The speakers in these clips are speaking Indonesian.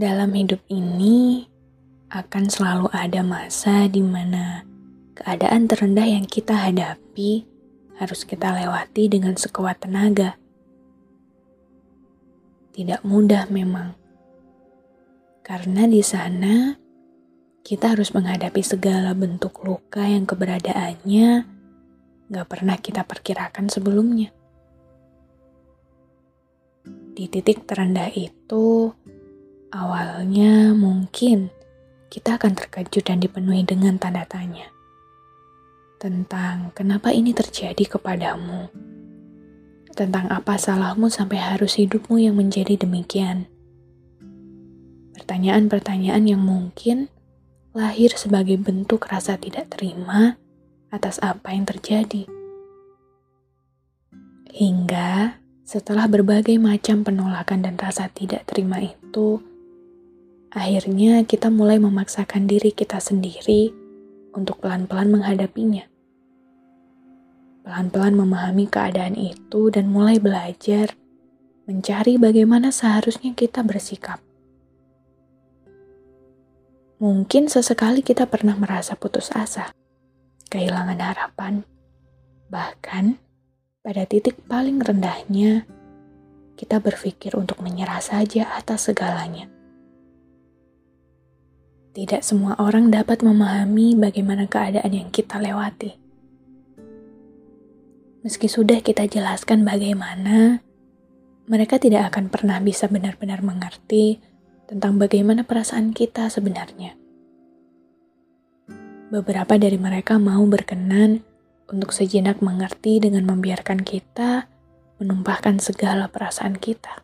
Dalam hidup ini, akan selalu ada masa di mana keadaan terendah yang kita hadapi harus kita lewati dengan sekuat tenaga tidak mudah memang. Karena di sana kita harus menghadapi segala bentuk luka yang keberadaannya gak pernah kita perkirakan sebelumnya. Di titik terendah itu, awalnya mungkin kita akan terkejut dan dipenuhi dengan tanda tanya tentang kenapa ini terjadi kepadamu tentang apa salahmu sampai harus hidupmu yang menjadi demikian. Pertanyaan-pertanyaan yang mungkin lahir sebagai bentuk rasa tidak terima atas apa yang terjadi. Hingga setelah berbagai macam penolakan dan rasa tidak terima itu, akhirnya kita mulai memaksakan diri kita sendiri untuk pelan-pelan menghadapinya pelan-pelan memahami keadaan itu dan mulai belajar mencari bagaimana seharusnya kita bersikap. Mungkin sesekali kita pernah merasa putus asa, kehilangan harapan, bahkan pada titik paling rendahnya kita berpikir untuk menyerah saja atas segalanya. Tidak semua orang dapat memahami bagaimana keadaan yang kita lewati Meski sudah kita jelaskan bagaimana, mereka tidak akan pernah bisa benar-benar mengerti tentang bagaimana perasaan kita sebenarnya. Beberapa dari mereka mau berkenan untuk sejenak mengerti dengan membiarkan kita menumpahkan segala perasaan kita.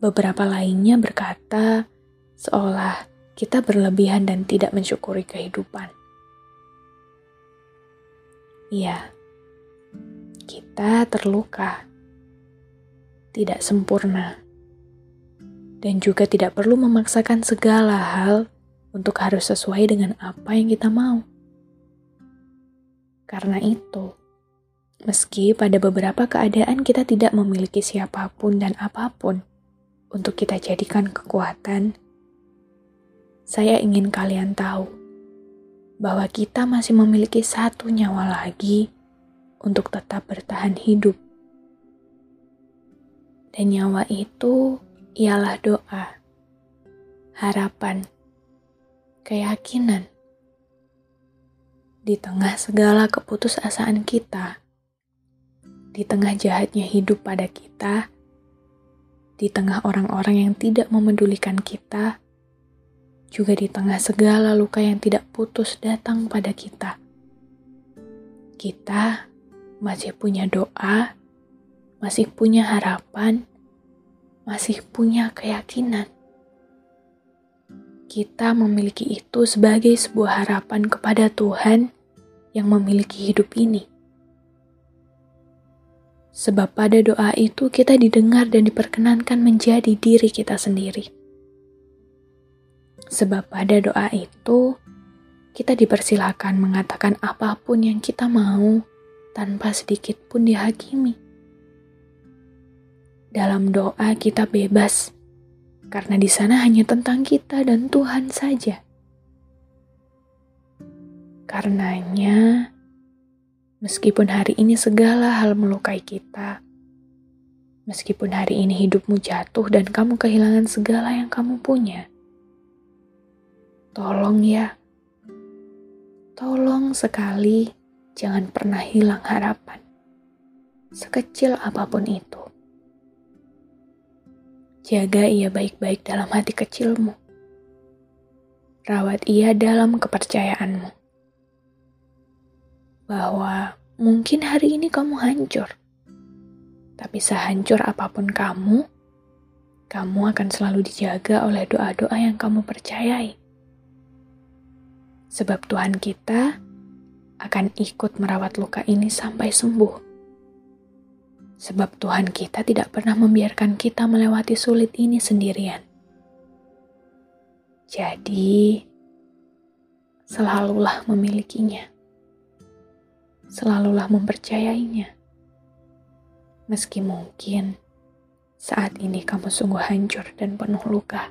Beberapa lainnya berkata, seolah kita berlebihan dan tidak mensyukuri kehidupan. Ya, kita terluka, tidak sempurna, dan juga tidak perlu memaksakan segala hal untuk harus sesuai dengan apa yang kita mau. Karena itu, meski pada beberapa keadaan kita tidak memiliki siapa pun dan apa pun untuk kita jadikan kekuatan, saya ingin kalian tahu bahwa kita masih memiliki satu nyawa lagi untuk tetap bertahan hidup. Dan nyawa itu ialah doa, harapan, keyakinan. Di tengah segala keputusasaan kita, di tengah jahatnya hidup pada kita, di tengah orang-orang yang tidak memedulikan kita, juga di tengah segala luka yang tidak putus datang pada kita. Kita masih punya doa, masih punya harapan, masih punya keyakinan. Kita memiliki itu sebagai sebuah harapan kepada Tuhan yang memiliki hidup ini. Sebab pada doa itu kita didengar dan diperkenankan menjadi diri kita sendiri. Sebab pada doa itu, kita dipersilakan mengatakan apa pun yang kita mau tanpa sedikit pun dihakimi. Dalam doa kita bebas, karena di sana hanya tentang kita dan Tuhan saja. Karenanya, meskipun hari ini segala hal melukai kita, Meskipun hari ini hidupmu jatuh dan kamu kehilangan segala yang kamu punya, tolong ya, tolong sekali jangan pernah hilang harapan, sekecil apa pun itu. Jaga ia baik-baik dalam hati kecilmu. Rawat ia dalam kepercayaanmu. Bahwa mungkin hari ini kamu hancur tapi sehancur apa pun kamu, kamu akan selalu dijaga oleh doa-doa yang kamu percayai. Sebab Tuhan kita akan ikut merawat luka ini sampai sembuh. Sebab Tuhan kita tidak pernah membiarkan kita melewati sulit ini sendirian. Jadi, selalulah memilikinya. Selalulah mempercayainya meski mungkin saat ini kamu sungguh hancur dan penuh luka.